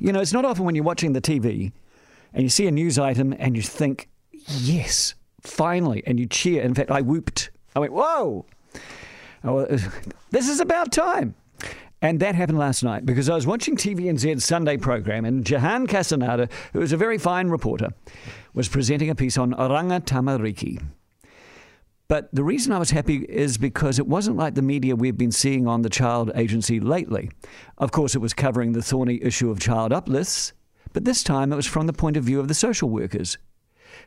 You know, it's not often when you're watching the TV and you see a news item and you think, yes, finally, and you cheer. In fact, I whooped. I went, whoa, this is about time. And that happened last night because I was watching TVNZ's Sunday program and Jehan Casinader, who is a very fine reporter, was presenting a piece on Oranga Tamariki. But the reason I was happy is because it wasn't like the media we've been seeing on the child agency lately. Of course, it was covering the thorny issue of child uplifts, but this time it was from the point of view of the social workers.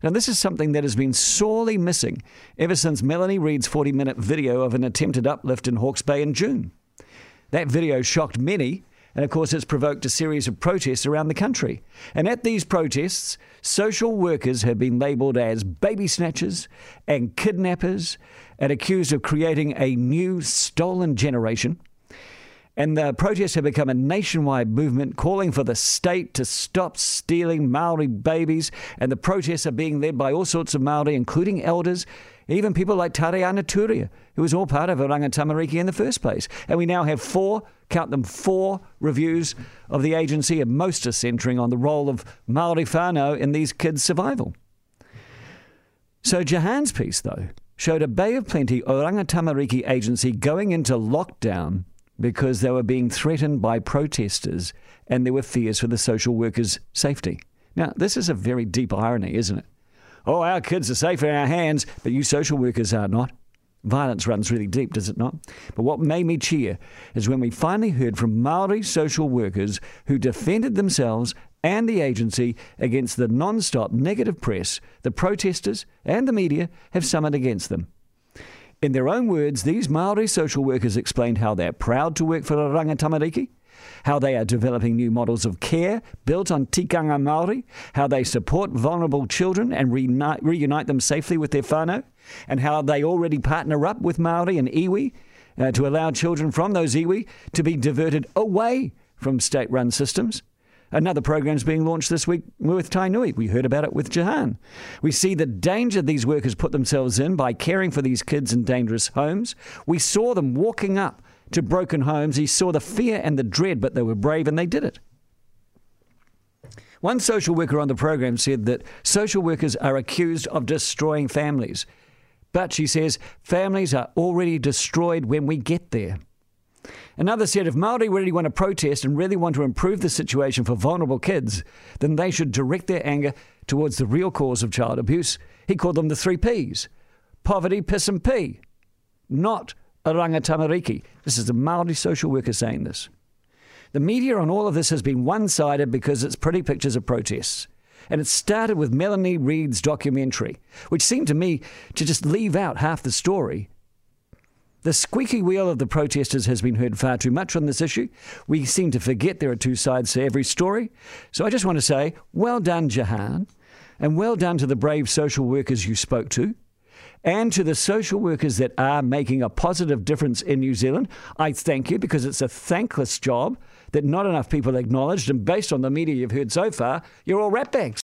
Now, this is something that has been sorely missing ever since Melanie Reid's 40 minute video of an attempted uplift in Hawke's Bay in June. That video shocked many, and of course, it's provoked a series of protests around the country. And at these protests, social workers have been labelled as baby snatchers and kidnappers and accused of creating a new stolen generation. And the protests have become a nationwide movement calling for the state to stop stealing Maori babies. And the protests are being led by all sorts of Maori, including elders, even people like Tariana Turia, who was all part of Oranga Tamariki in the first place. And we now have four, count them, four reviews of the agency, and most are centering on the role of Maori whānau in these kids' survival. So Jehan's piece, though, showed a Bay of Plenty Oranga Tamariki agency going into lockdown because they were being threatened by protesters and there were fears for the social workers' safety. Now, this is a very deep irony, isn't it? Oh, our kids are safe in our hands, but you social workers are not. Violence runs really deep, does it not? But what made me cheer is when we finally heard from Maori social workers who defended themselves and the agency against the non stop negative press the protesters and the media have summoned against them. In their own words, these Maori social workers explained how they're proud to work for Oranga Tamariki, how they are developing new models of care built on tikanga Maori, how they support vulnerable children and reunite, reunite them safely with their whānau, and how they already partner up with Maori and iwi uh, to allow children from those iwi to be diverted away from state-run systems. Another program is being launched this week with Tainui. We heard about it with Jehan. We see the danger these workers put themselves in by caring for these kids in dangerous homes. We saw them walking up to broken homes. He saw the fear and the dread, but they were brave and they did it. One social worker on the program said that social workers are accused of destroying families. But she says families are already destroyed when we get there. Another said if Maori really want to protest and really want to improve the situation for vulnerable kids, then they should direct their anger towards the real cause of child abuse. He called them the three P's poverty, piss, and pee, not Oranga Tamariki. This is a Maori social worker saying this. The media on all of this has been one sided because it's pretty pictures of protests. And it started with Melanie Reid's documentary, which seemed to me to just leave out half the story the squeaky wheel of the protesters has been heard far too much on this issue. We seem to forget there are two sides to every story. So I just want to say, well done, Jehan, and well done to the brave social workers you spoke to, and to the social workers that are making a positive difference in New Zealand. I thank you because it's a thankless job that not enough people acknowledged, and based on the media you've heard so far, you're all ratbags.